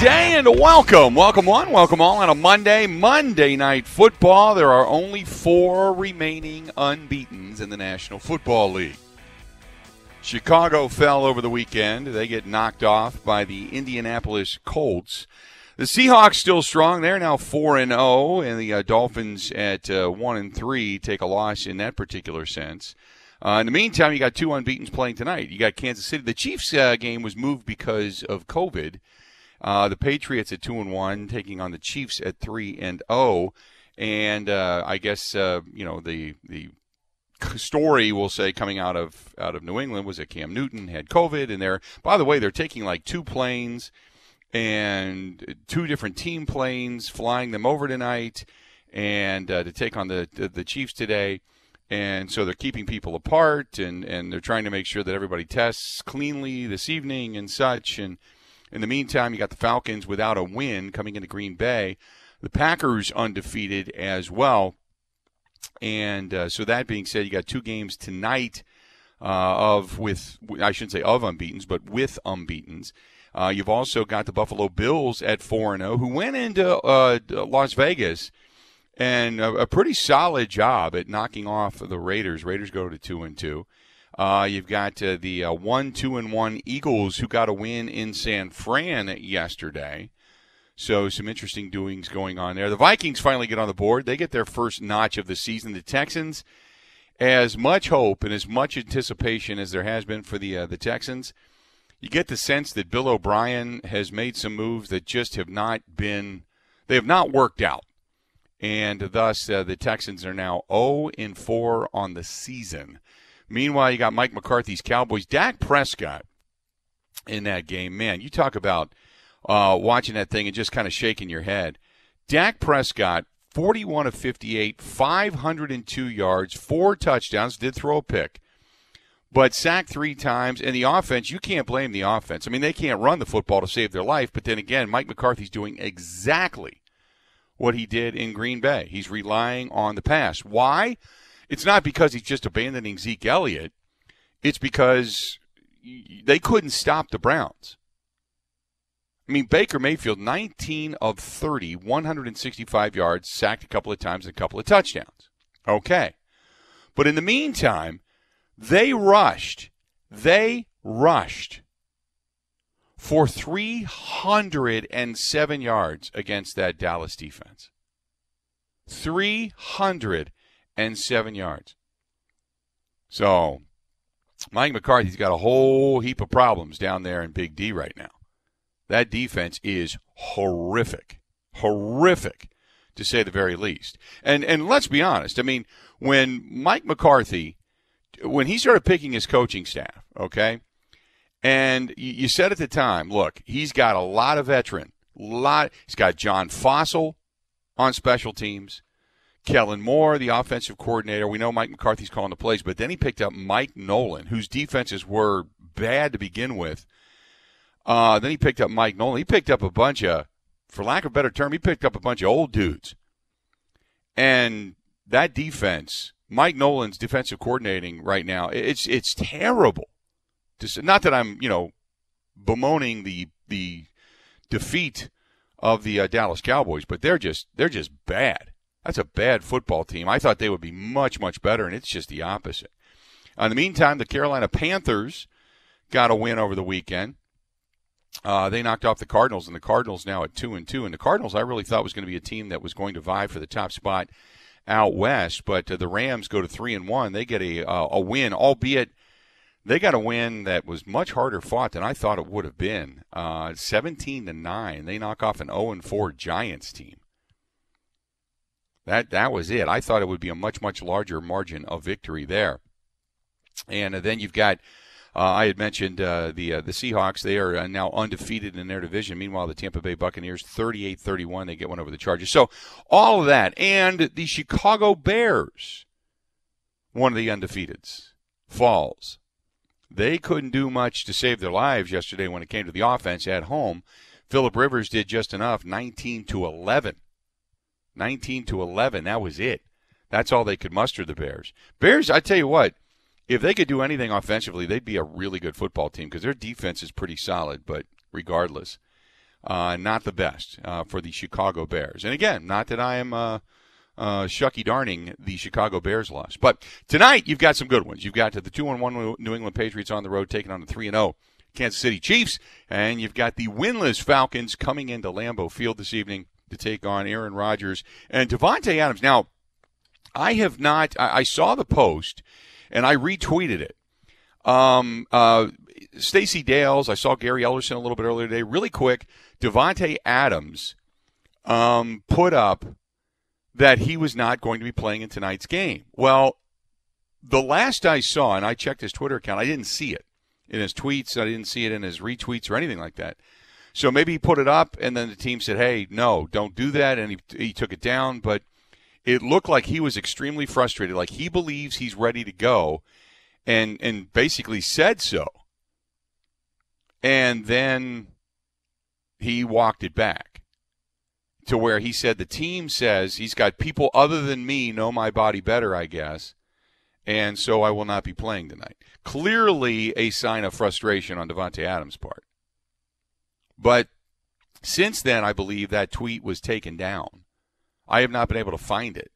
Day and welcome. Welcome one, welcome all on a Monday, Monday night football. There are only four remaining unbeatens in the National Football League. Chicago fell over the weekend. They get knocked off by the Indianapolis Colts. The Seahawks still strong. They're now 4 and 0 and the uh, Dolphins at uh, 1 and 3 take a loss in that particular sense. Uh, in the meantime, you got two unbeatens playing tonight. You got Kansas City. The Chiefs uh, game was moved because of COVID. Uh, the Patriots at two and one, taking on the Chiefs at three and zero. Oh. And uh, I guess uh, you know the the story we'll say coming out of out of New England was that Cam Newton had COVID, and they're by the way they're taking like two planes and two different team planes, flying them over tonight, and uh, to take on the, the the Chiefs today. And so they're keeping people apart, and, and they're trying to make sure that everybody tests cleanly this evening and such. And in the meantime, you got the Falcons without a win coming into Green Bay. The Packers undefeated as well. And uh, so that being said, you got two games tonight uh, of with I shouldn't say of unbeaten's, but with unbeaten's. Uh, you've also got the Buffalo Bills at four and zero, who went into uh, Las Vegas and a, a, pretty solid job at knocking off the Raiders. Raiders go to two and two. Uh, you've got uh, the uh, one, two, and one Eagles who got a win in San Fran yesterday. So some interesting doings going on there. The Vikings finally get on the board. They get their first notch of the season. The Texans, as much hope and as much anticipation as there has been for the uh, the Texans, you get the sense that Bill O'Brien has made some moves that just have not been they have not worked out, and thus uh, the Texans are now 0 and 4 on the season. Meanwhile, you got Mike McCarthy's Cowboys. Dak Prescott in that game. Man, you talk about uh, watching that thing and just kind of shaking your head. Dak Prescott, 41 of 58, 502 yards, four touchdowns, did throw a pick, but sacked three times. And the offense, you can't blame the offense. I mean, they can't run the football to save their life, but then again, Mike McCarthy's doing exactly what he did in Green Bay. He's relying on the pass. Why? It's not because he's just abandoning Zeke Elliott. It's because they couldn't stop the Browns. I mean, Baker Mayfield, 19 of 30, 165 yards, sacked a couple of times, a couple of touchdowns. Okay. But in the meantime, they rushed. They rushed for 307 yards against that Dallas defense. 300 and seven yards. So, Mike McCarthy's got a whole heap of problems down there in Big D right now. That defense is horrific, horrific, to say the very least. And and let's be honest. I mean, when Mike McCarthy, when he started picking his coaching staff, okay, and you said at the time, look, he's got a lot of veteran, lot. He's got John Fassel on special teams. Kellen Moore, the offensive coordinator. We know Mike McCarthy's calling the plays, but then he picked up Mike Nolan, whose defenses were bad to begin with. Uh, then he picked up Mike Nolan. He picked up a bunch of for lack of a better term, he picked up a bunch of old dudes. And that defense, Mike Nolan's defensive coordinating right now, it's it's terrible. Not that I'm, you know, bemoaning the the defeat of the uh, Dallas Cowboys, but they're just they're just bad. That's a bad football team. I thought they would be much much better, and it's just the opposite. In the meantime, the Carolina Panthers got a win over the weekend. Uh, they knocked off the Cardinals, and the Cardinals now at two and two. And the Cardinals, I really thought was going to be a team that was going to vie for the top spot out west. But uh, the Rams go to three and one. They get a uh, a win, albeit they got a win that was much harder fought than I thought it would have been. Uh, Seventeen to nine. They knock off an zero oh and four Giants team. That that was it. I thought it would be a much much larger margin of victory there. And then you've got uh, I had mentioned uh, the uh, the Seahawks. They are uh, now undefeated in their division. Meanwhile, the Tampa Bay Buccaneers, 38-31, they get one over the Chargers. So all of that, and the Chicago Bears, one of the undefeateds, falls. They couldn't do much to save their lives yesterday when it came to the offense at home. Philip Rivers did just enough, 19 to 11. 19 to 11. That was it. That's all they could muster. The Bears. Bears. I tell you what if they could do anything offensively, they'd be a really good football team because their defense is pretty solid. But regardless, uh, not the best uh, for the Chicago Bears. And again, not that I am uh, uh, shucky darning the Chicago Bears loss, but tonight you've got some good ones. You've got the two and one New England Patriots on the road taking on the three and zero. Oh Kansas City Chiefs, and you've got the winless Falcons coming into Lambeau Field this evening to take on Aaron Rodgers and Davante Adams. Now, I have not. I, I saw the post, and I retweeted it. Um, uh, Stacey Dales, I saw Gary Ellerson a little bit earlier today. Really quick, Davante Adams um, put up that he was not going to be playing in tonight's game. Well, the last I saw, and I checked his Twitter account, I didn't see it in his tweets. I didn't see it in his retweets or anything like that. So maybe he put it up, and then the team said, "Hey, no, don't do that," and he he took it down. But it looked like he was extremely frustrated, like he believes he's ready to go, and and basically said so. And then he walked it back to where he said the team says he's got people other than me know my body better, I guess, and so I will not be playing tonight. Clearly a sign of frustration on Davante Adams' part. But since then, I believe that tweet was taken down. I have not been able to find it.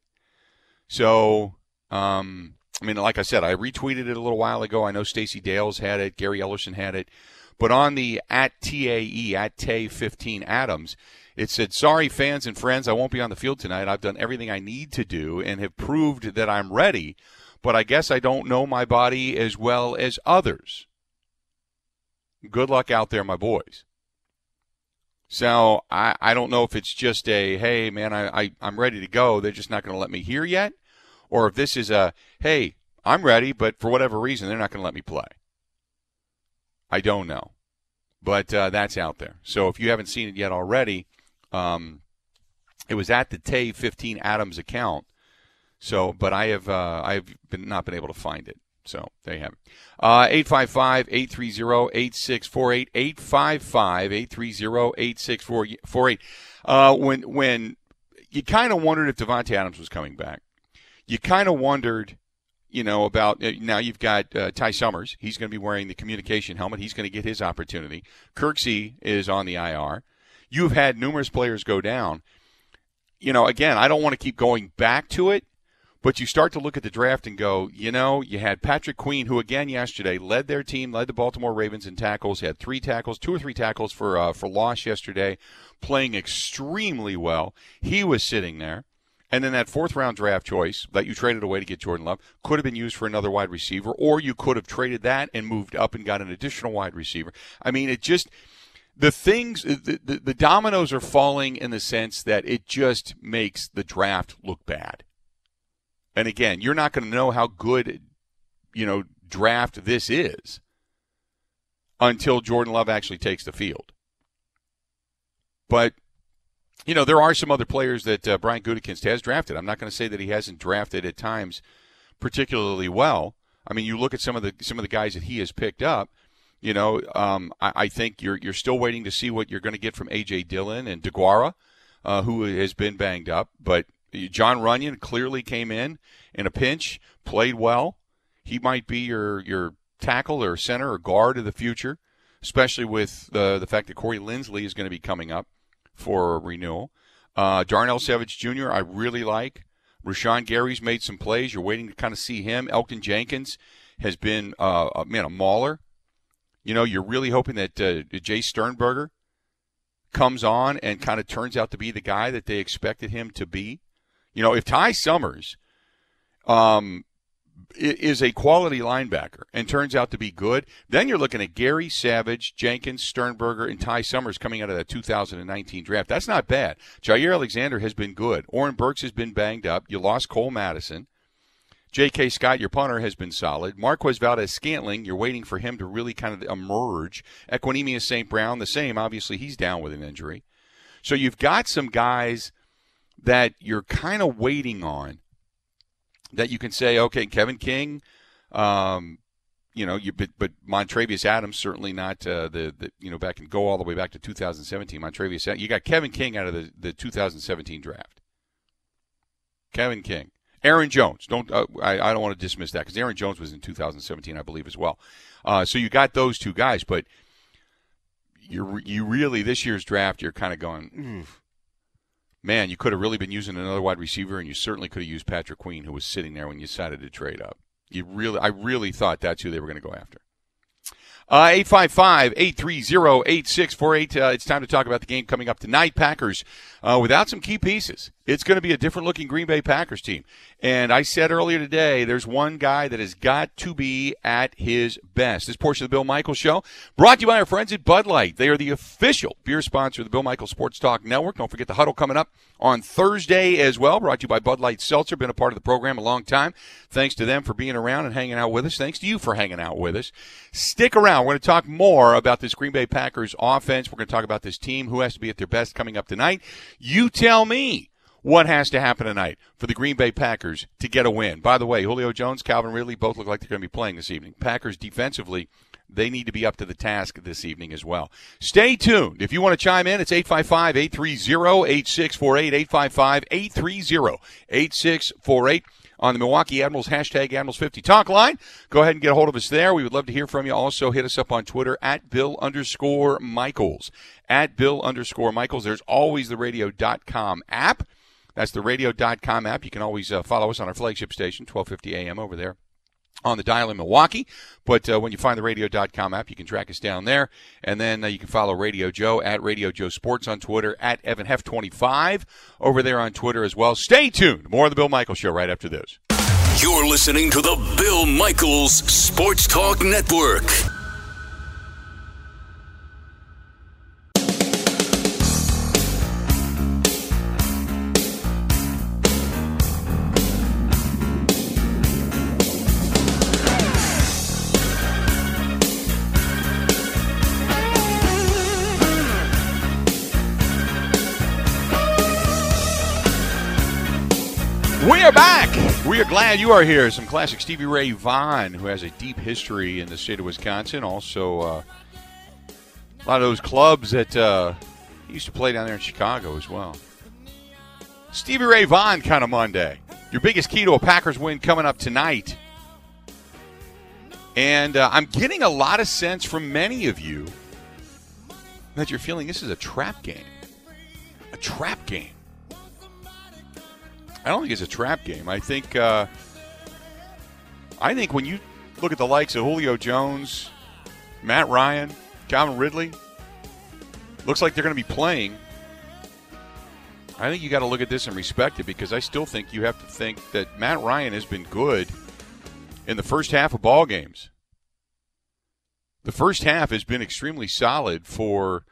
So, um, I mean, like I said, I retweeted it a little while ago. I know Stacey Dales had it, Gary Ellerson had it, but on the at TAE at Tay 15 Adams, it said, "Sorry, fans and friends, I won't be on the field tonight. I've done everything I need to do and have proved that I'm ready, but I guess I don't know my body as well as others. Good luck out there, my boys." So I, I don't know if it's just a hey man I, I I'm ready to go they're just not going to let me hear yet, or if this is a hey I'm ready but for whatever reason they're not going to let me play. I don't know, but uh, that's out there. So if you haven't seen it yet already, um, it was at the Tay 15 Adams account. So, but I have uh, I've been not been able to find it. So there you have. Uh, 855 830 8648. 855 830 8648. Uh, when, when you kind of wondered if Davante Adams was coming back, you kind of wondered, you know, about uh, now you've got uh, Ty Summers. He's going to be wearing the communication helmet. He's going to get his opportunity. Kirksey is on the IR. You've had numerous players go down. You know, again, I don't want to keep going back to it but you start to look at the draft and go, you know, you had Patrick Queen, who again yesterday led their team, led the Baltimore Ravens in tackles, had three tackles, two or three tackles for uh, for loss yesterday, playing extremely well. He was sitting there. And then that fourth round draft choice that you traded away to get Jordan Love could have been used for another wide receiver, or you could have traded that and moved up and got an additional wide receiver. I mean, it just the things the, the, the dominoes are falling in the sense that it just makes the draft look bad. And again, you're not going to know how good, you know, draft this is until Jordan Love actually takes the field. But you know, there are some other players that uh, Brian Gutekunst has drafted. I'm not going to say that he hasn't drafted at times particularly well. I mean, you look at some of the some of the guys that he has picked up. You know, um, I, I, think you're you're still waiting to see what you're going to get from AJ Dillon and DeGuara, uh, who has been banged up. But Jon Runyan clearly came in in a pinch, played well. He might be your your tackle or center or guard of the future, especially with the the fact that Corey Linsley is going to be coming up for renewal. Uh, Darnell Savage Jr. I really like. Rashan Gary's made some plays. You're waiting to kind of see him. Elgton Jenkins has been uh, a, man a mauler. You know, you're really hoping that uh, Jace Sternberger comes on and kind of turns out to be the guy that they expected him to be. You know, if Ty Summers um, is a quality linebacker and turns out to be good, then you're looking at Gary Savage, Jenkins, Sternberger, and Ty Summers coming out of that 2019 draft. That's not bad. Jaire Alexander has been good. Oren Burks has been banged up. You lost Cole Madison. J.K. Scott, your punter, has been solid. Marquez Valdes Scantling, you're waiting for him to really kind of emerge. Equanimeous St. Brown, the same. Obviously, he's down with an injury. So you've got some guys that you're kind of waiting on that you can say, okay, Kevin King, um, you know, you but, but Montravius Adams certainly not uh, the, the you know back and go all the way back to 2017. Montravius, you got Kevin King out of the, the 2017 draft. Kevin King. Aaron Jones. Don't uh, I, I, don't want to dismiss that because Aaron Jones was in 2017, I believe, as well. Uh, so you got those two guys, but you you really this year's draft, you're kind of going, man, you could have really been using another wide receiver, and you certainly could have used Patrick Queen, who was sitting there when you decided to trade up. You really, I really thought that's who they were going to go after. Uh, 855 830 8648. Uh, it's time to talk about the game coming up tonight. Packers uh, without some key pieces. It's going to be a different looking Green Bay Packers team. And I said earlier today, there's one guy that has got to be at his best. This portion of the Bill Michaels Show brought to you by our friends at Bud Light. They are the official beer sponsor of the Bill Michaels Sports Talk Network. Don't forget the huddle coming up on Thursday as well. Brought to you by Bud Light Seltzer. Been a part of the program a long time. Thanks to them for being around and hanging out with us. Thanks to you for hanging out with us. Stick around. We're going to talk more about this Green Bay Packers offense. We're going to talk about this team, who has to be at their best coming up tonight. You tell me what has to happen tonight for the Green Bay Packers to get a win. By the way, Julio Jones, Calvin Ridley both look like they're going to be playing this evening. Packers defensively, they need to be up to the task this evening as well. Stay tuned. If you want to chime in, it's 855 830 8648. 855 830 8648 on the Milwaukee Admirals hashtag Admirals50 talk line. Go ahead and get a hold of us there. We would love to hear from you. Also, hit us up on Twitter at Bill underscore Michaels. At Bill underscore Michaels. There's always the radio.com app. That's the radio.com app. You can always uh, follow us on our flagship station, 1250 AM over there on the dial in Milwaukee. But uh, when you find the radio.com app, you can track us down there. And then uh, you can follow Radio Joe at Radio Joe Sports on Twitter, at Evan Hef25 over there on Twitter as well. Stay tuned. More of the Bill Michaels Show right after this. You're listening to the Bill Michaels Sports Talk Network. We are glad you are here. Some classic Stevie Ray Vaughan, who has a deep history in the state of Wisconsin. Also, uh, a lot of those clubs that uh, he used to play down there in Chicago as well. Stevie Ray Vaughan kind of Monday. Your biggest key to a Packers win coming up tonight. And uh, I'm getting a lot of sense from many of you that you're feeling this is a trap game. A trap game. I don't think it's a trap game. I think uh, I think when you look at the likes of Julio Jones, Matt Ryan, Calvin Ridley, looks like they're going to be playing. I think you got to look at this and respect it because I still think you have to think that Matt Ryan has been good in the first half of ball games. The first half has been extremely solid for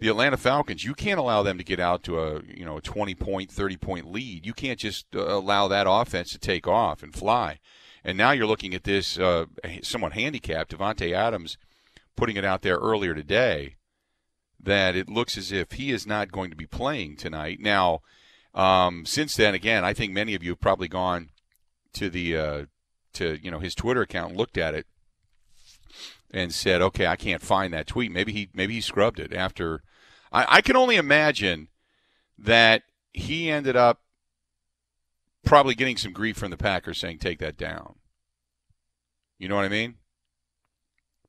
the Atlanta Falcons, you can't allow them to get out to a you know a 20 point, 30 point lead. You can't just uh, allow that offense to take off and fly. And now you're looking at this uh, somewhat handicapped. Davante Adams putting it out there earlier today that it looks as if he is not going to be playing tonight. Now, um, since then, again, I think many of you have probably gone to the uh, to you know his Twitter account and looked at it and said, "Okay, I can't find that tweet." Maybe he maybe he scrubbed it after. I, I can only imagine that he ended up probably getting some grief from the Packers saying, "Take that down." You know what I mean?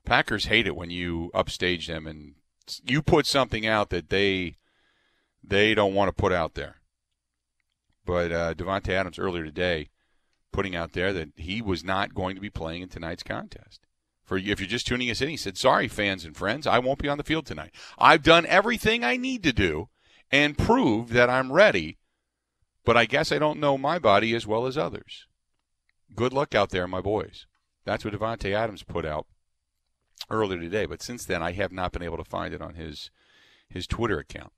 Packers hate it when you upstage them and you put something out that they they don't want to put out there. But uh, Davante Adams earlier today putting out there that he was not going to be playing in tonight's contest. For if you're just tuning us in, he said, "Sorry, fans and friends, I won't be on the field tonight. I've done everything I need to do and proved that I'm ready, but I guess I don't know my body as well as others. Good luck out there, my boys." That's what Davante Adams put out earlier today. But since then, I have not been able to find it on his his Twitter account.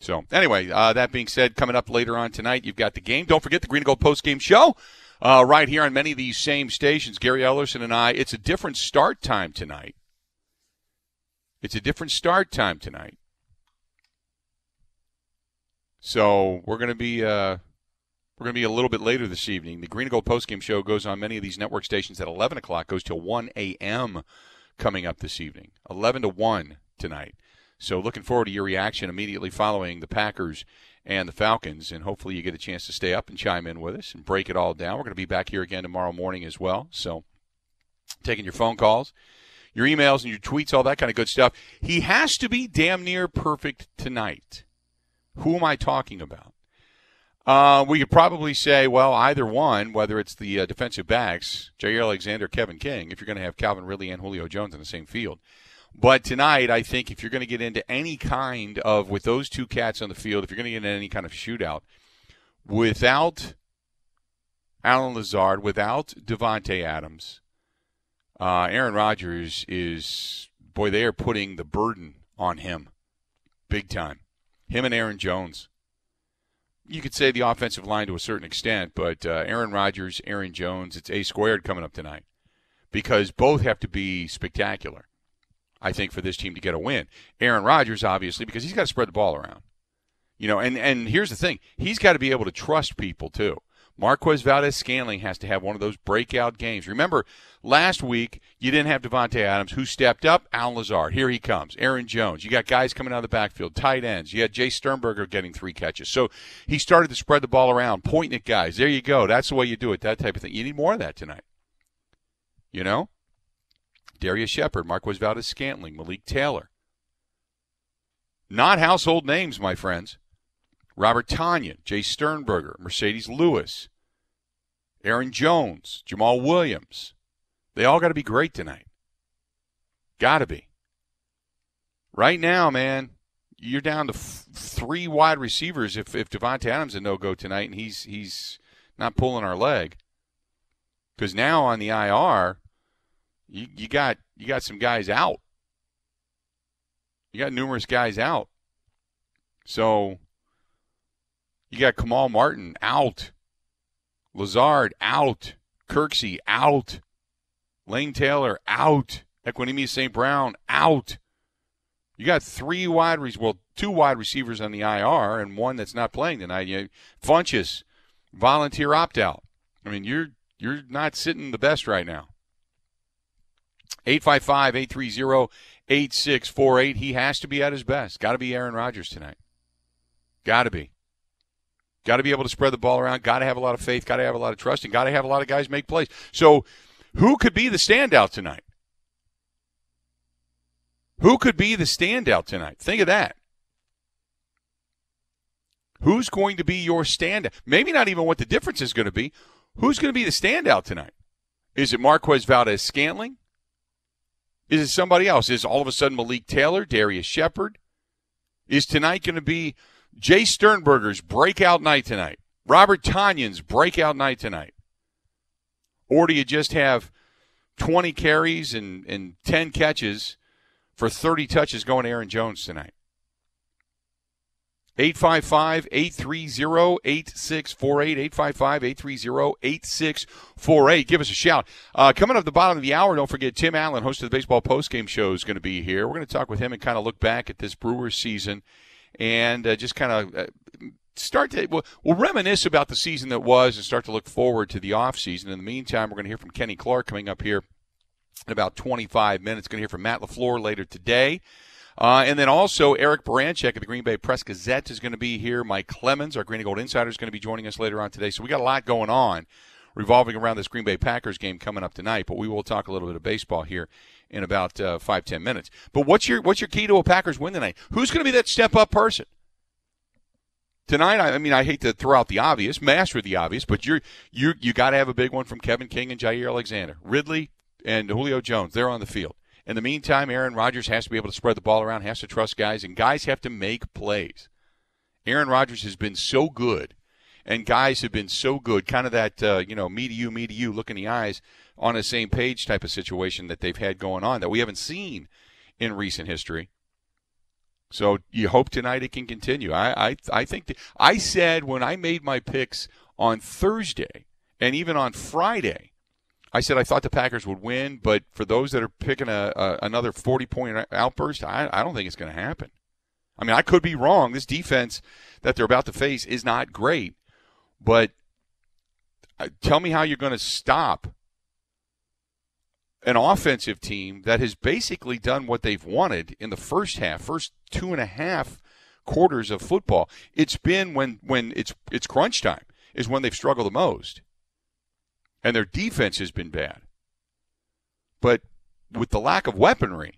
So anyway, uh, that being said, coming up later on tonight, you've got the game. Don't forget the Green and Gold post game show. Uh, right here on many of these same stations, Gary Ellerson and I. It's a different start time tonight. It's a different start time tonight. So we're going to be uh, we're going to be a little bit later this evening. The Green and Gold postgame show goes on many of these network stations at 11 o'clock, goes till 1 a.m. coming up this evening. 11 to 1 tonight. So looking forward to your reaction immediately following the Packers and the Falcons, and hopefully you get a chance to stay up and chime in with us and break it all down. We're going to be back here again tomorrow morning as well. So taking your phone calls, your emails, and your tweets, all that kind of good stuff. He has to be damn near perfect tonight. Who am I talking about? Uh, we could probably say, well, either one, whether it's the uh, defensive backs, Jaire Alexander, Kevin King, if you're going to have Calvin Ridley and Julio Jones in the same field. But tonight, I think if you're going to get into any kind of, with those two cats on the field, if you're going to get into any kind of shootout, without Allen Lazard, without Davante Adams, uh, Aaron Rodgers is, boy, they are putting the burden on him big time. Him and Aaron Jones you could say the offensive line to a certain extent, but uh, Aaron Rodgers, Aaron Jones, it's A squared coming up tonight because both have to be spectacular, I think, for this team to get a win. Aaron Rodgers, obviously, because he's got to spread the ball around. You know, and, and here's the thing he's got to be able to trust people, too. Marquez Valdes Scantling has to have one of those breakout games. Remember, last week you didn't have Davante Adams, who stepped up. Al Lazard, here he comes. Aaron Jones. You got guys coming out of the backfield, tight ends. You had Jay Sternberger getting three catches. So he started to spread the ball around, pointing at guys. There you go. That's the way you do it. That type of thing. You need more of that tonight. You know, Darrius Shepherd, Marquez Valdes Scantling, Malik Taylor. Not household names, my friends. Robert Tonyan, Jay Sternberger, Marcedes Lewis, Aaron Jones, Jamaal Williams. They all got to be great tonight. Got to be. Right now, man, you're down to f- three wide receivers if if Davante Adams a no go tonight and he's he's not pulling our leg. Because now on the IR, you, you got you got some guys out. You got numerous guys out. So you got Kamal Martin out. Lazard out. Kirksey out. Lane Taylor out. Equanimeous St. Brown out. You got three wide receivers, well, two wide receivers on the IR and one that's not playing tonight. You Funchess, volunteer opt out. I mean, you're you're not sitting the best right now. 855-830-8648. He has to be at his best. Got to be Aaron Rodgers tonight. Got to be. Got to be able to spread the ball around. Got to have a lot of faith. Got to have a lot of trust, and got to have a lot of guys make plays. So, who could be the standout tonight? Who could be the standout tonight? Think of that. Who's going to be your standout? Maybe not even what the difference is going to be. Who's going to be the standout tonight? Is it Marquez Valdes Scantling? Is it somebody else? Is all of a sudden Malik Taylor, Darrius Shepherd? Is tonight going to be Jay Sternberger's breakout night tonight, Robert Tonyan's breakout night tonight? Or do you just have 20 carries and, and 10 catches for 30 touches going to Aaron Jones tonight? 855 830 8648. 855 830 8648. Give us a shout. Uh, coming up the bottom of the hour, don't forget Tim Allen, host of the Baseball Postgame Show, is going to be here. We're going to talk with him and kind of look back at this Brewers season and uh, just kind of uh, start to we'll, we'll, reminisce about the season that was and start to look forward to the off season. In the meantime, we're going to hear from Kenny Clark coming up here in about 25 minutes. Going to hear from Matt LaFleur later today. Uh, and then also Eric Baranczyk of the Green Bay Press Gazette is going to be here. Mike Clemens, our Green and Gold Insider, is going to be joining us later on today. So we got a lot going on revolving around this Green Bay Packers game coming up tonight. But we will talk a little bit of baseball here in about uh, five ten minutes. But what's your what's your key to a Packers win tonight? Who's going to be that step up person? Tonight, I, I mean, I hate to throw out the obvious, master the obvious, but you're you you got to have a big one from Kevin King and Jaire Alexander, Ridley and Julio Jones. They're on the field. In the meantime, Aaron Rodgers has to be able to spread the ball around, has to trust guys, and guys have to make plays. Aaron Rodgers has been so good, and guys have been so good, kind of that, uh, you know, me to you, me to you, look in the eyes on the same page type of situation that they've had going on that we haven't seen in recent history. So you hope tonight it can continue. I I, I think th- I said when I made my picks on Thursday and even on Friday I said I thought the Packers would win, but for those that are picking a, a another 40 point outburst, I, I don't think it's going to happen. I mean, I could be wrong. This defense that they're about to face is not great, but uh, tell me how you're going to stop an offensive team that has basically done what they've wanted in the first half, first two and a half quarters of football. It's been when when it's it's crunch time is when they've struggled the most and their defense has been bad. But with the lack of weaponry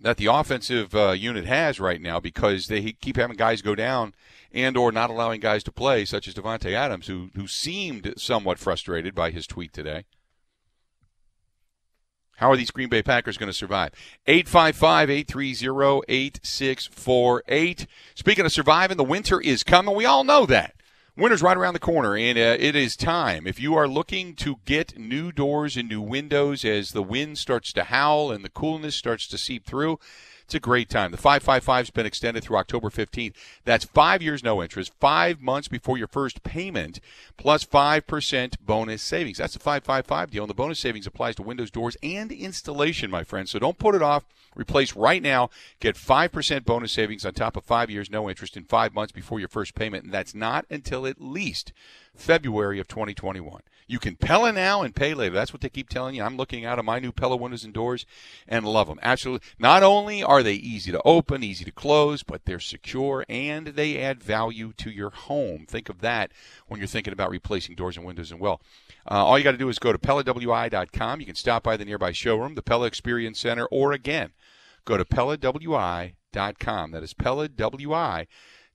that the offensive uh, unit has right now, because they keep having guys go down and or not allowing guys to play, such as Davante Adams, who who seemed somewhat frustrated by his tweet today. How are these Green Bay Packers going to survive? 855 830 8648. Speaking of surviving, the winter is coming. We all know that. Winter's right around the corner, and uh, it is time. If you are looking to get new doors and new windows as the wind starts to howl and the coolness starts to seep through, it's a great time. The 555's been extended through October 15th. That's five years, no interest, five months before your first payment, plus 5% bonus savings. That's a 555 deal, and the bonus savings applies to windows, doors, and installation, my friends. So don't put it off. Replace right now. Get 5% bonus savings on top of five years, no interest, in five months before your first payment. And that's not until at least February of 2021. You can Pella now and pay later. That's what they keep telling you. I'm looking out of my new Pella windows and doors and love them. Absolutely. Not only are they easy to open, easy to close, but they're secure and they add value to your home. Think of that when you're thinking about replacing doors and windows and well. Uh, all you got to do is go to PellaWI.com. You can stop by the nearby showroom, the Pella Experience Center, or again, go to PellaWI.com. That is PellaWI.com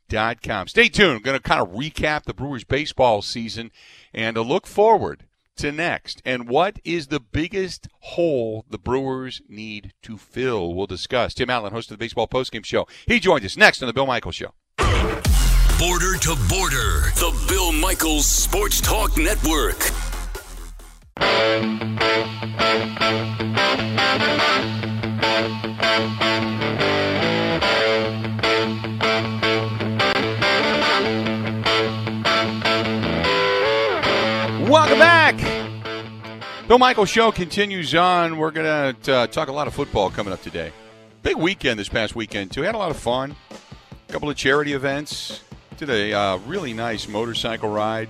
com. Stay tuned. I'm going to kind of recap the Brewers baseball season and to look forward to next. And what is the biggest hole the Brewers need to fill? We'll discuss. Tim Allen, host of the Baseball Postgame Show. He joins us next on the Bill Michaels Show. Border to border, the Bill Michaels Sports Talk Network. Bill Michael Show continues on. We're going to uh, talk a lot of football coming up today. Big weekend this past weekend, too. Had a lot of fun. A couple of charity events. Did a uh, really nice motorcycle ride.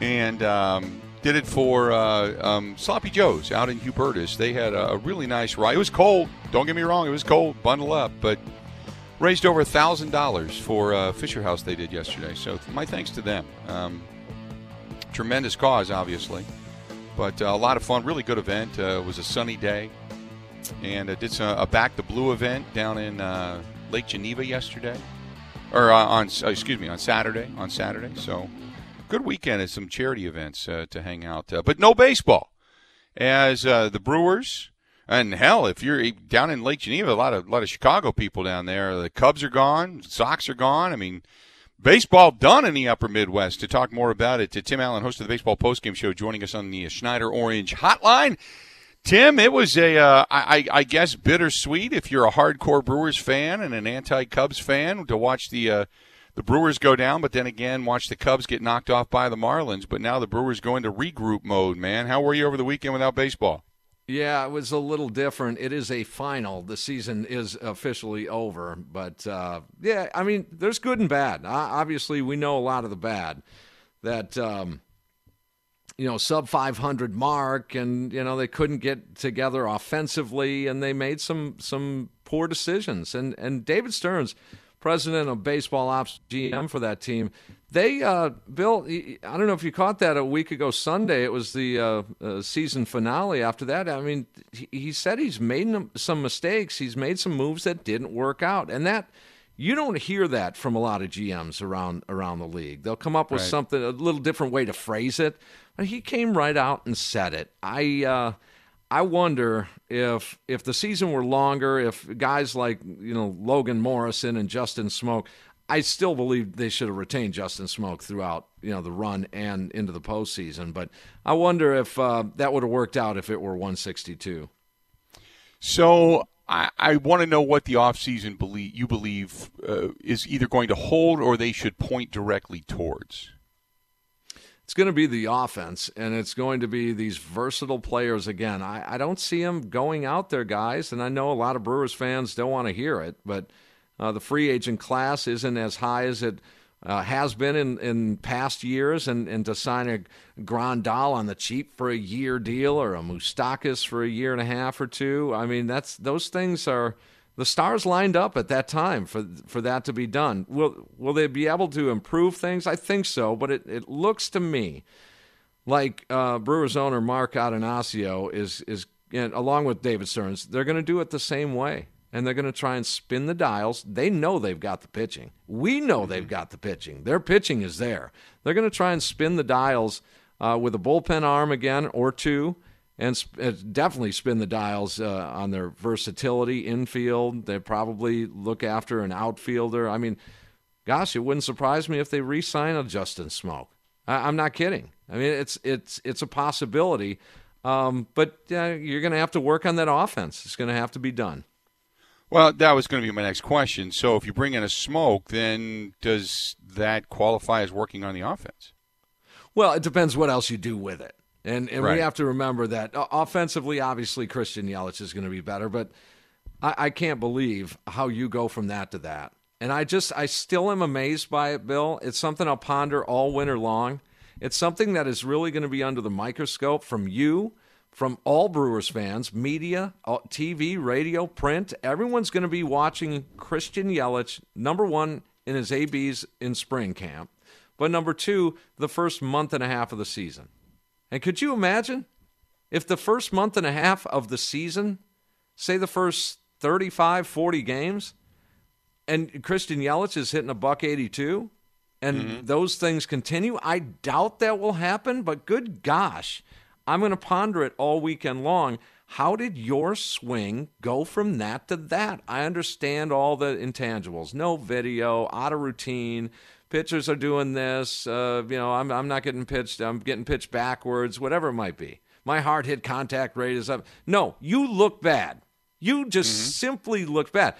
And um, did it for uh, um, Sloppy Joe's out in Hubertus. They had a, a really nice ride. It was cold. Don't get me wrong. It was cold. Bundle up. But raised over a $1,000 for uh, Fisher House they did yesterday. So my thanks to them. Um, tremendous cause, obviously, but uh, a lot of fun. Really good event. Uh, it was a sunny day, and I did some, a back the blue event down in uh, Lake Geneva yesterday, or uh, on uh, excuse me on Saturday. On Saturday, so good weekend and some charity events uh, to hang out, but no baseball, as the Brewers. And hell, if you're down in Lake Geneva, a lot of a lot of Chicago people down there. The Cubs are gone, Sox are gone. I mean, Baseball done in the upper Midwest. To talk more about it, to Tim Allen, host of the Baseball Postgame Show, joining us on the Schneider Orange Hotline. Tim, it was a, uh, I, I guess, bittersweet if you're a hardcore Brewers fan and an anti-Cubs fan to watch the uh, the Brewers go down, but then again watch the Cubs get knocked off by the Marlins. But now the Brewers go into regroup mode. Man, how were you over the weekend without baseball? Yeah, it was a little different. It is a final. The season is officially over. But uh, yeah, I mean, there's good and bad. Uh, obviously, we know a lot of the bad. That um, you know, sub 500 mark, and you know they couldn't get together offensively, and they made some some poor decisions. And and David Stearns, president of baseball ops GM for that team, they uh, Bill, I don't know if you caught that a week ago Sunday. It was the uh, uh, season finale. After that, I mean, he, he said he's made some mistakes. He's made some moves that didn't work out, and that you don't hear that from a lot of GMs around around the league. They'll come up with right. something a little different way to phrase it. But he came right out and said it. I uh, I wonder if if the season were longer, if guys like you know Logan Morrison and Justin Smoak, I still believe they should have retained Justin Smoak throughout you know the run and into the postseason. But I wonder if uh, that would have worked out if it were 162. So I, I want to know what the offseason believe you believe uh, is either going to hold or they should point directly towards. It's going to be the offense, and it's going to be these versatile players again. I, I don't see them going out there, guys, and I know a lot of Brewers fans don't want to hear it, but uh, the free agent class isn't as high as it uh, has been in, in past years, and, and to sign a Grandal on the cheap for a year deal or a Moustakas for a year and a half or two. I mean, that's those things are the stars lined up at that time for for that to be done. Will will they be able to improve things? I think so, but it, it looks to me like uh, Brewers owner Mark Attanasio is is along with David Stearns, they're going to do it the same way and they're going to try and spin the dials. They know they've got the pitching. We know they've got the pitching. Their pitching is there. They're going to try and spin the dials uh, with a bullpen arm again or two, and sp- uh, definitely spin the dials uh, on their versatility infield. They probably look after an outfielder. I mean, gosh, it wouldn't surprise me if they re-sign a Justin Smoak. I- am not kidding. I mean, it's it's it's a possibility. Um, but uh, you're going to have to work on that offense. It's going to have to be done. Well, that was going to be my next question. So, if you bring in a Smoak, then does that qualify as working on the offense? Well, it depends what else you do with it. And, and right. we have to remember that uh, offensively, obviously, Christian Yelich is going to be better, but I, I can't believe how you go from that to that. And I just, I still am amazed by it, Bill. It's something I'll ponder all winter long. It's something that is really going to be under the microscope from you from all Brewers fans, media, uh, TV, radio, print. Everyone's going to be watching Christian Yelich, number one in his ABs in spring camp, but number two, the first month and a half of the season. And could you imagine if the first month and a half of the season, say the first 35, 40 games, and Christian Yelich is hitting a buck 82, and mm-hmm. those things continue? I doubt that will happen, but good gosh I'm going to ponder it all weekend long. How did your swing go from that to that? I understand all the intangibles. No video, out of routine. Pitchers are doing this. Uh, you know, I'm, I'm not getting pitched. I'm getting pitched backwards, whatever it might be. My heart hit contact rate is up. No, you look bad. You just mm-hmm. simply look bad.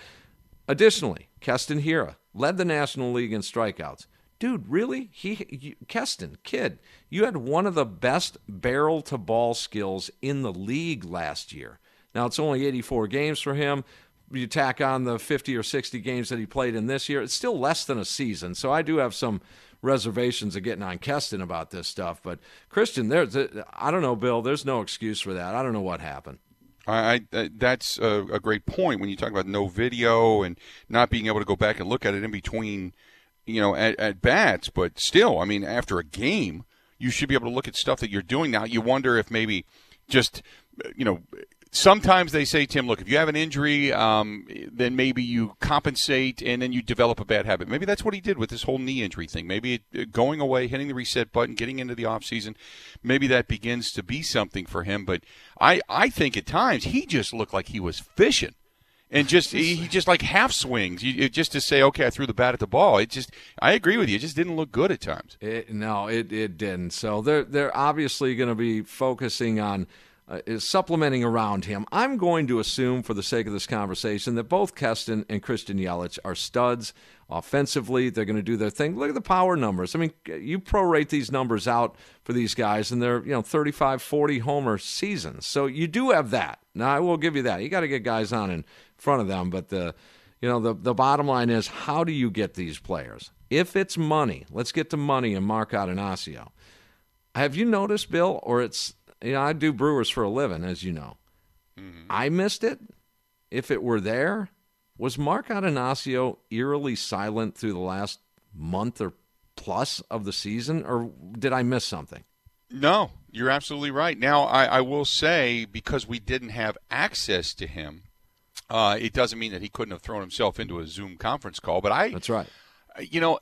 Additionally, Keston Hiura led the National League in strikeouts dude, really? He, you, Keston, kid, you had one of the best barrel to ball skills in the league last year. Now it's only 84 games for him. You tack on the 50 or 60 games that he played in this year, it's still less than a season. So I do have some reservations of getting on Keston about this stuff. But Christian, there's, I don't know, Bill. There's no excuse for that. I don't know what happened. I, I, that's a, a, great point when you talk about no video and not being able to go back and look at it in between you know, at, at bats. But still, I mean, after a game, you should be able to look at stuff that you're doing now. You wonder if maybe just, you know, sometimes they say, Tim, look, if you have an injury, um, then maybe you compensate and then you develop a bad habit. Maybe that's what he did with this whole knee injury thing. Maybe it, going away, hitting the reset button, getting into the offseason, maybe that begins to be something for him. But I, I think at times he just looked like he was fishing and just he just like half swings you, just to say okay I threw the bat at the ball. It just I agree with you. It just didn't look good at times. It, no, it it didn't. So they're they're obviously going to be focusing on. Uh, supplementing around him. I'm going to assume, for the sake of this conversation, that both Keston and Christian Yelich are studs offensively. They're going to do their thing. Look at the power numbers. I mean, you prorate these numbers out for these guys, and they're you know 35, 40 homer seasons. So you do have that. Now I will give you that. You got to get guys on in front of them. But the, you know, the the bottom line is, how do you get these players? If it's money, let's get to money and Mark Attanasio. Have you noticed, Bill? Or it's you know I do Brewers for a living, as you know. Mm-hmm. I missed it. If it were there, was Mark Attanasio eerily silent through the last month or plus of the season, or did I miss something? No, you're absolutely right. Now, I, I will say because we didn't have access to him, uh, it doesn't mean that he couldn't have thrown himself into a Zoom conference call. But I, that's right. You know,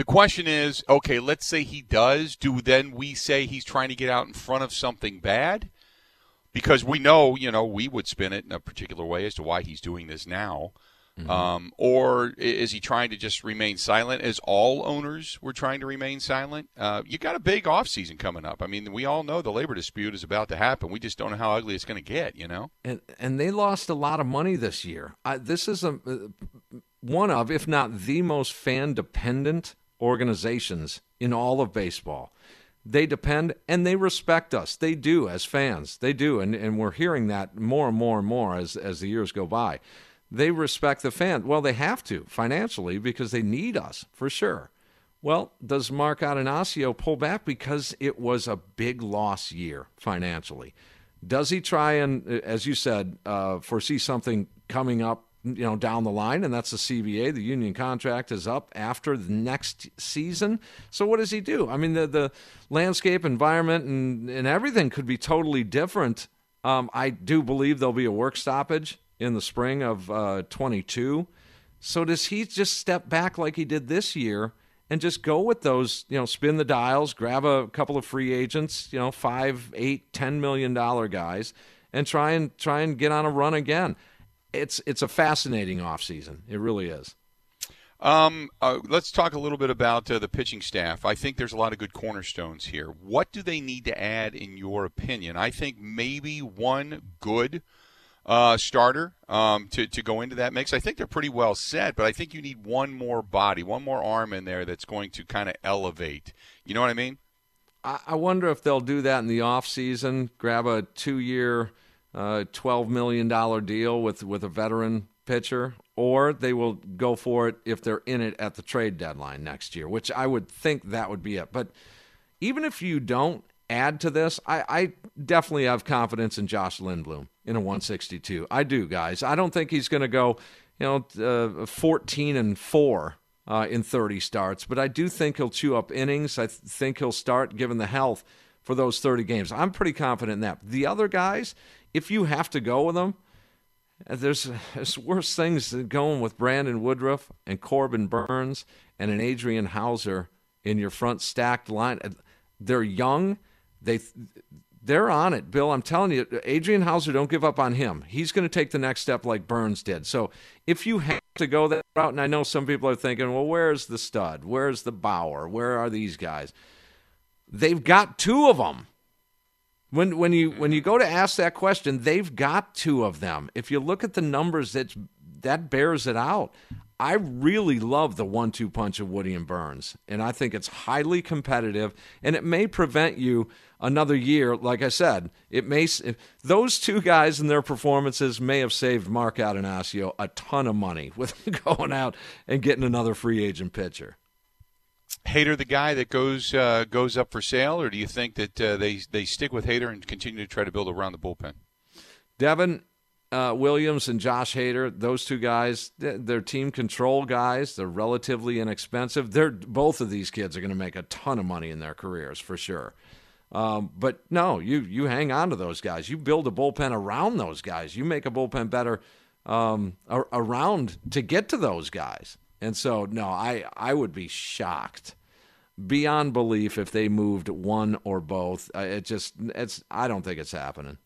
the question is, okay, let's say he does. Do then we say he's trying to get out in front of something bad? Because we know, you know, we would spin it in a particular way as to why he's doing this now. Mm-hmm. Um, or is he trying to just remain silent as all owners were trying to remain silent? Uh, you got a big offseason coming up. I mean, we all know the labor dispute is about to happen. We just don't know how ugly it's going to get, you know? And, and they lost a lot of money this year. I, this is a, uh, one of, if not the most fan dependent organizations in all of baseball. They depend and they respect us. They do as fans. They do. And, and we're hearing that more and more and more as, as the years go by they respect the fan. Well, they have to financially because they need us for sure. Well, does Mark Attanasio pull back because it was a big loss year financially? Does he try and, as you said, uh, foresee something coming up, you know, down the line? And that's the CBA. The union contract is up after the next season. So what does he do? I mean, the the landscape, environment, and and everything could be totally different. Um, I do believe there'll be a work stoppage in the spring of uh, 22. So does he just step back like he did this year and just go with those, you know, spin the dials, grab a couple of free agents, you know, five, eight, ten million dollar guys, and try and try and get on a run again? It's it's a fascinating offseason. It really is. Um, uh, let's talk a little bit about uh, the pitching staff. I think there's a lot of good cornerstones here. What do they need to add, in your opinion? I think maybe one good uh, starter um, to, to go into that mix. I think they're pretty well set, but I think you need one more body, one more arm in there that's going to kind of elevate. You know what I mean? I wonder if they'll do that in the off season. Grab a two-year, uh, twelve million dollar deal with with a veteran pitcher, or they will go for it if they're in it at the trade deadline next year. Which I would think that would be it. But even if you don't add to this, I, I definitely have confidence in Josh Lindblom in a 162. I do, guys. I don't think he's going to go, you know, uh, 14 and four uh, in 30 starts, but I do think he'll chew up innings. I th- think he'll start given the health for those 30 games. I'm pretty confident in that. The other guys, if you have to go with them, uh, there's, there's worse things than going with Brandon Woodruff and Corbin Burnes and an Adrian Houser in your front stacked line. Uh, they're young. They they're on it, Bill. I'm telling you, Adrian Houser, don't give up on him. He's going to take the next step like Burnes did. So if you have to go that route, and I know some people are thinking, well, where's the stud? Where's the Bauer? Where are these guys? They've got two of them. When when you when you go to ask that question, they've got two of them. If you look at the numbers, that that bears it out. I really love the one-two punch of Woody and Burnes. and I think it's highly competitive, and it may prevent you another year. Like I said, it may those two guys and their performances may have saved Mark Attanasio a ton of money with going out and getting another free agent pitcher. Hader the guy that goes uh, goes up for sale, or do you think that uh, they they stick with Hader and continue to try to build around the bullpen? Devin, uh, Williams and Josh Hader, those two guys, they're team control guys. They're relatively inexpensive. They're both of these kids are going to make a ton of money in their careers for sure. Um, but no, you you hang on to those guys. You build a bullpen around those guys. You make a bullpen better um, around to get to those guys. And so, no, I I would be shocked beyond belief if they moved one or both. Uh, it just it's I don't think it's happening.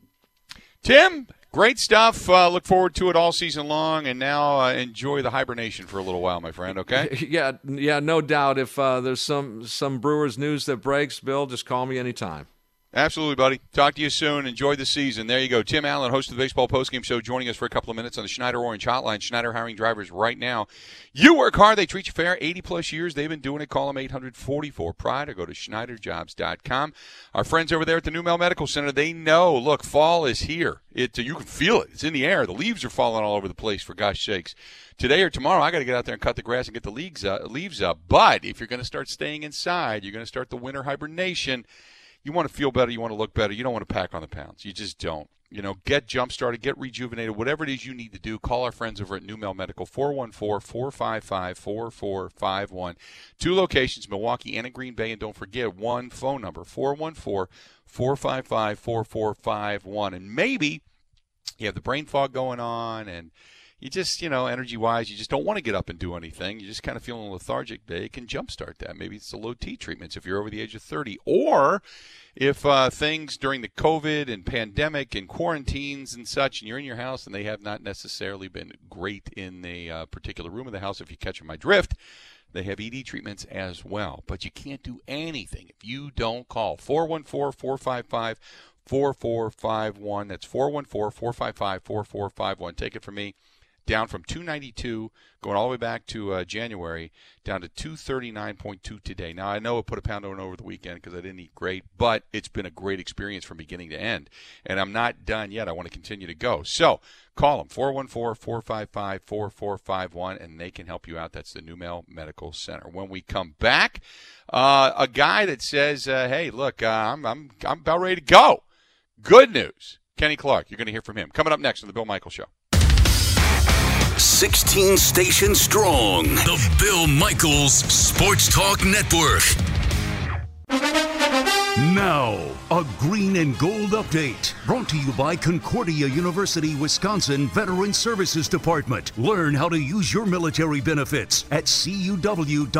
Tim, Great stuff. Uh, look forward to it all season long, and now uh, enjoy the hibernation for a little while, my friend. Okay? Yeah, yeah, no doubt. If uh, there's some some Brewers news that breaks, Bill, just call me anytime. Absolutely, buddy. Talk to you soon. Enjoy the season. There you go. Tim Allen, host of the Baseball Postgame Show, joining us for a couple of minutes on the Schneider Orange Hotline. Schneider hiring drivers right now. You work hard, they treat you fair. 80 plus years they've been doing it. Call them 844 Pride or go to SchneiderJobs.com. Our friends over there at the NuMale Medical Center, they know. Look, fall is here. It you can feel it. It's in the air. The leaves are falling all over the place. For gosh sakes, today or tomorrow, I got to get out there and cut the grass and get the leaves uh, leaves up. But if you're going to start staying inside, you're going to start the winter hibernation you want to feel better, you want to look better, you don't want to pack on the pounds. You just don't. You know, get jump started, get rejuvenated, whatever it is you need to do. Call our friends over at New Medical, 414 455 4451. Two locations, Milwaukee and in Green Bay. And don't forget one phone number, 414 455 4451. And maybe you have the brain fog going on and you just, you know, energy wise, you just don't want to get up and do anything. You're just kind of feeling lethargic. They can jumpstart that. Maybe it's the low T treatments if you're over the age of 30. Or if uh, things during the COVID and pandemic and quarantines and such, and you're in your house and they have not necessarily been great in a uh, particular room of the house, if you catch my drift, they have ED treatments as well. But you can't do anything if you don't call 414 455 4451. That's 414 455 4451. Take it from me down from 292 going all the way back to uh, January down to 239.2 today. Now I know I put a pound on over the weekend because I didn't eat great, but it's been a great experience from beginning to end, and I'm not done yet. I want to continue to go. So call them 414-455-4451 and they can help you out. That's the NuMale Medical Center. When we come back, uh, a guy that says, uh, "Hey, look, uh, I'm I'm I'm about ready to go." Good news. Kenny Clark, you're going to hear from him. Coming up next on the Bill Michael Show. 16 stations strong. The Bill Michaels Sports Talk Network. Now, a green and gold update brought to you by Concordia University, Wisconsin Veteran Services Department. Learn how to use your military benefits at cuw.edu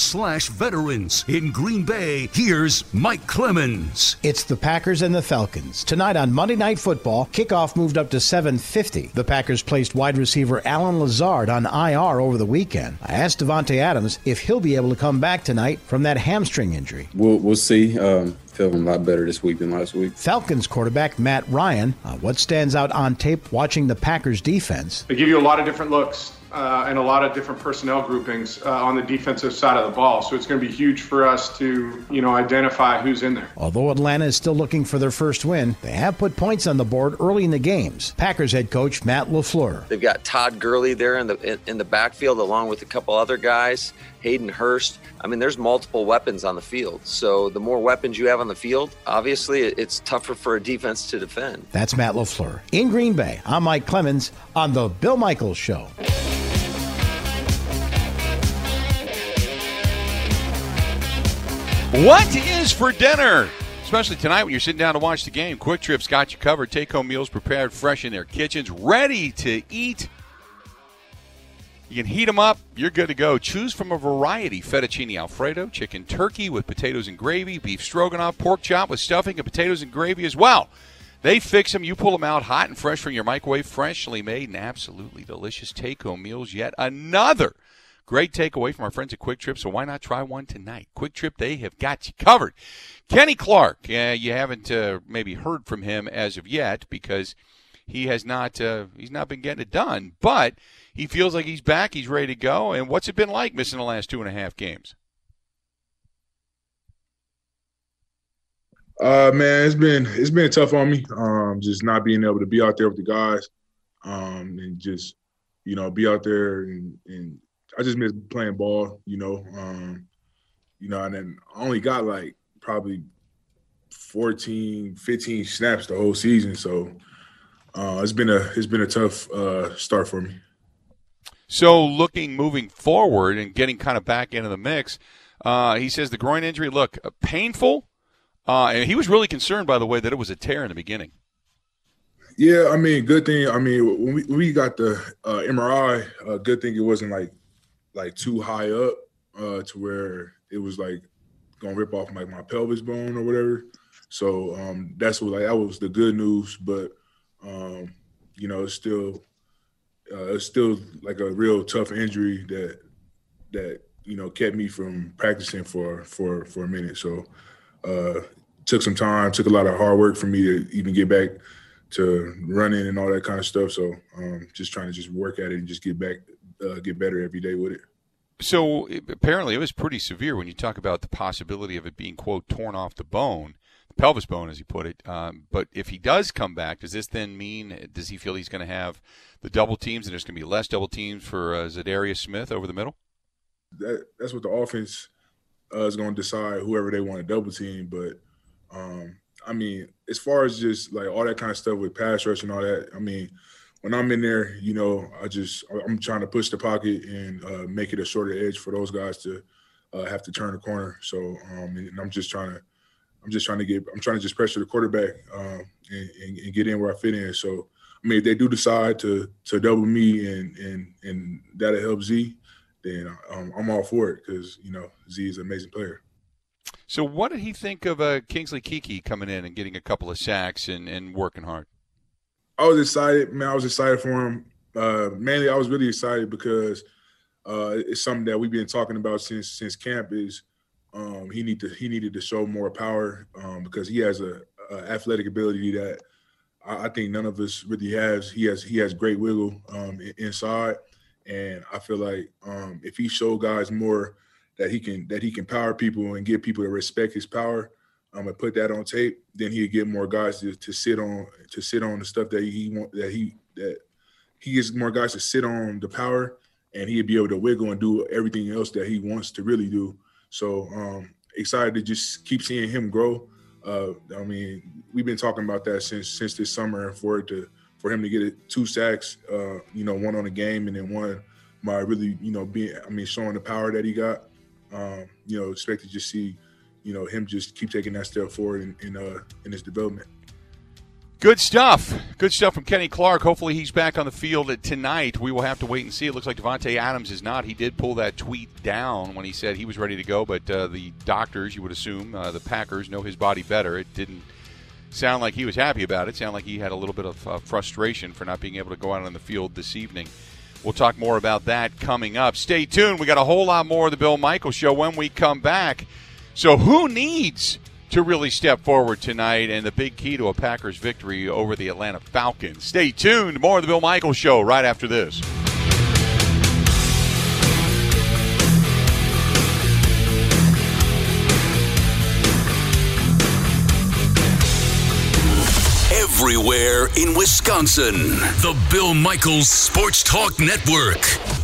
slash veterans. In Green Bay, here's Mike Clemens. It's the Packers and the Falcons. Tonight on Monday Night Football, kickoff moved up to 750. The Packers placed wide receiver Allen Lazard on IR over the weekend. I asked Davante Adams if he'll be able to come back tonight from that hamstring injury. We'll, we'll see. Um, feeling a lot better this week than last week. Falcons quarterback Matt Ryan. Uh, what stands out on tape watching the Packers defense? They give you a lot of different looks uh, and a lot of different personnel groupings uh, on the defensive side of the ball. So it's going to be huge for us to, you know, identify who's in there. Although Atlanta is still looking for their first win, they have put points on the board early in the games. Packers head coach Matt LaFleur. They've got Todd Gurley there in the in, in the backfield along with a couple other guys. Hayden Hurst. I mean, there's multiple weapons on the field. So the more weapons you have on the field, obviously, it's tougher for a defense to defend. That's Matt LaFleur. In Green Bay, I'm Mike Clemens on The Bill Michaels Show. What is for dinner? Especially tonight when you're sitting down to watch the game. Kwik Trip's got you covered. Take home meals prepared fresh in their kitchens, ready to eat. You can heat them up. You're good to go. Choose from a variety fettuccine alfredo, chicken turkey with potatoes and gravy, beef stroganoff, pork chop with stuffing, and potatoes and gravy as well. They fix them. You pull them out hot and fresh from your microwave, freshly made and absolutely delicious take home meals. Yet another Great takeaway from our friends at Kwik Trip, so why not try one tonight? Kwik Trip, they have got you covered. Kenny Clark, uh, you haven't uh, maybe heard from him as of yet because he has not uh, he's not been getting it done, but he feels like he's back, he's ready to go. And what's it been like missing the last two and a half games? Uh, man, it's been it's been tough on me. Um, just not being able to be out there with the guys, um, and just you know be out there and, and I just miss playing ball, you know. Um, you know, and then I only got like probably 14, 15 snaps the whole season. So uh, it's been a it's been a tough uh, start for me. So looking moving forward and getting kind of back into the mix, uh, he says the groin injury look uh, painful, uh, and he was really concerned by the way that it was a tear in the beginning. Yeah, I mean, good thing. I mean, when we, when we got the uh, MRI, uh, good thing it wasn't like like too high up uh, to where it was like gonna rip off like my pelvis bone or whatever. So um, that's what like that was the good news, but um, you know it's still uh, it's still like a real tough injury that that you know kept me from practicing for for for a minute. So uh, took some time, took a lot of hard work for me to even get back to running and all that kind of stuff. So um, just trying to just work at it and just get back, uh, get better every day with it. So apparently, it was pretty severe when you talk about the possibility of it being quote torn off the bone, the pelvis bone, as you put it. Um, but if he does come back, does this then mean does he feel he's going to have the double teams and there's going to be less double teams for uh, Za'Darius Smith over the middle? That, that's what the offense uh, is going to decide whoever they want to double team. But um, I mean, as far as just like all that kind of stuff with pass rush and all that, I mean, when I'm in there, you know, I just I'm trying to push the pocket and uh, make it a shorter edge for those guys to uh, have to turn the corner. So, um, and I'm just trying to I'm just trying to get I'm trying to just pressure the quarterback um, and, and, and, get in where I fit in. So, I mean, if they do decide to to double me and and and that'll help Z, then um, I'm all for it because you know Z is an amazing player. So, what did he think of uh, Kingsley Keke coming in and getting a couple of sacks and, and working hard? I was excited, man. I was excited for him. Uh, mainly, I was really excited because uh, it's something that we've been talking about since since camp. Is um, he need to he needed to show more power um, because he has a, a athletic ability that I, I, think none of us really has. He has he has great wiggle um, inside, and I feel like um, if he show guys more that he can that he can power people and get people to respect his power, um, and put that on tape, then he'd get more guys to, to sit on to sit on the stuff that he want that he that he gets more guys to sit on the power, and he'd be able to wiggle and do everything else that he wants to really do. So um, excited to just keep seeing him grow. Uh, I mean, we've been talking about that since since this summer for it to for him to get it two sacks, uh, you know, one on the game and then one by really, you know, being I mean, showing the power that he got. Um, you know, expect to just see you know him just keep taking that step forward in in, uh, in his development. Good stuff. Good stuff from Kenny Clark. Hopefully he's back on the field tonight. We will have to wait and see. It looks like Davante Adams is not. He did pull that tweet down when he said he was ready to go, but uh, the doctors, you would assume, uh, the Packers know his body better. It didn't sound like he was happy about it. sounded like he had a little bit of uh, frustration for not being able to go out on the field this evening. We'll talk more about that coming up. Stay tuned. We got a whole lot more of the Bill Michael Show when we come back. So, who needs to really step forward tonight and the big key to a Packers victory over the Atlanta Falcons? Stay tuned. More of the Bill Michaels Show right after this. Everywhere in Wisconsin, the Bill Michaels Sports Talk Network.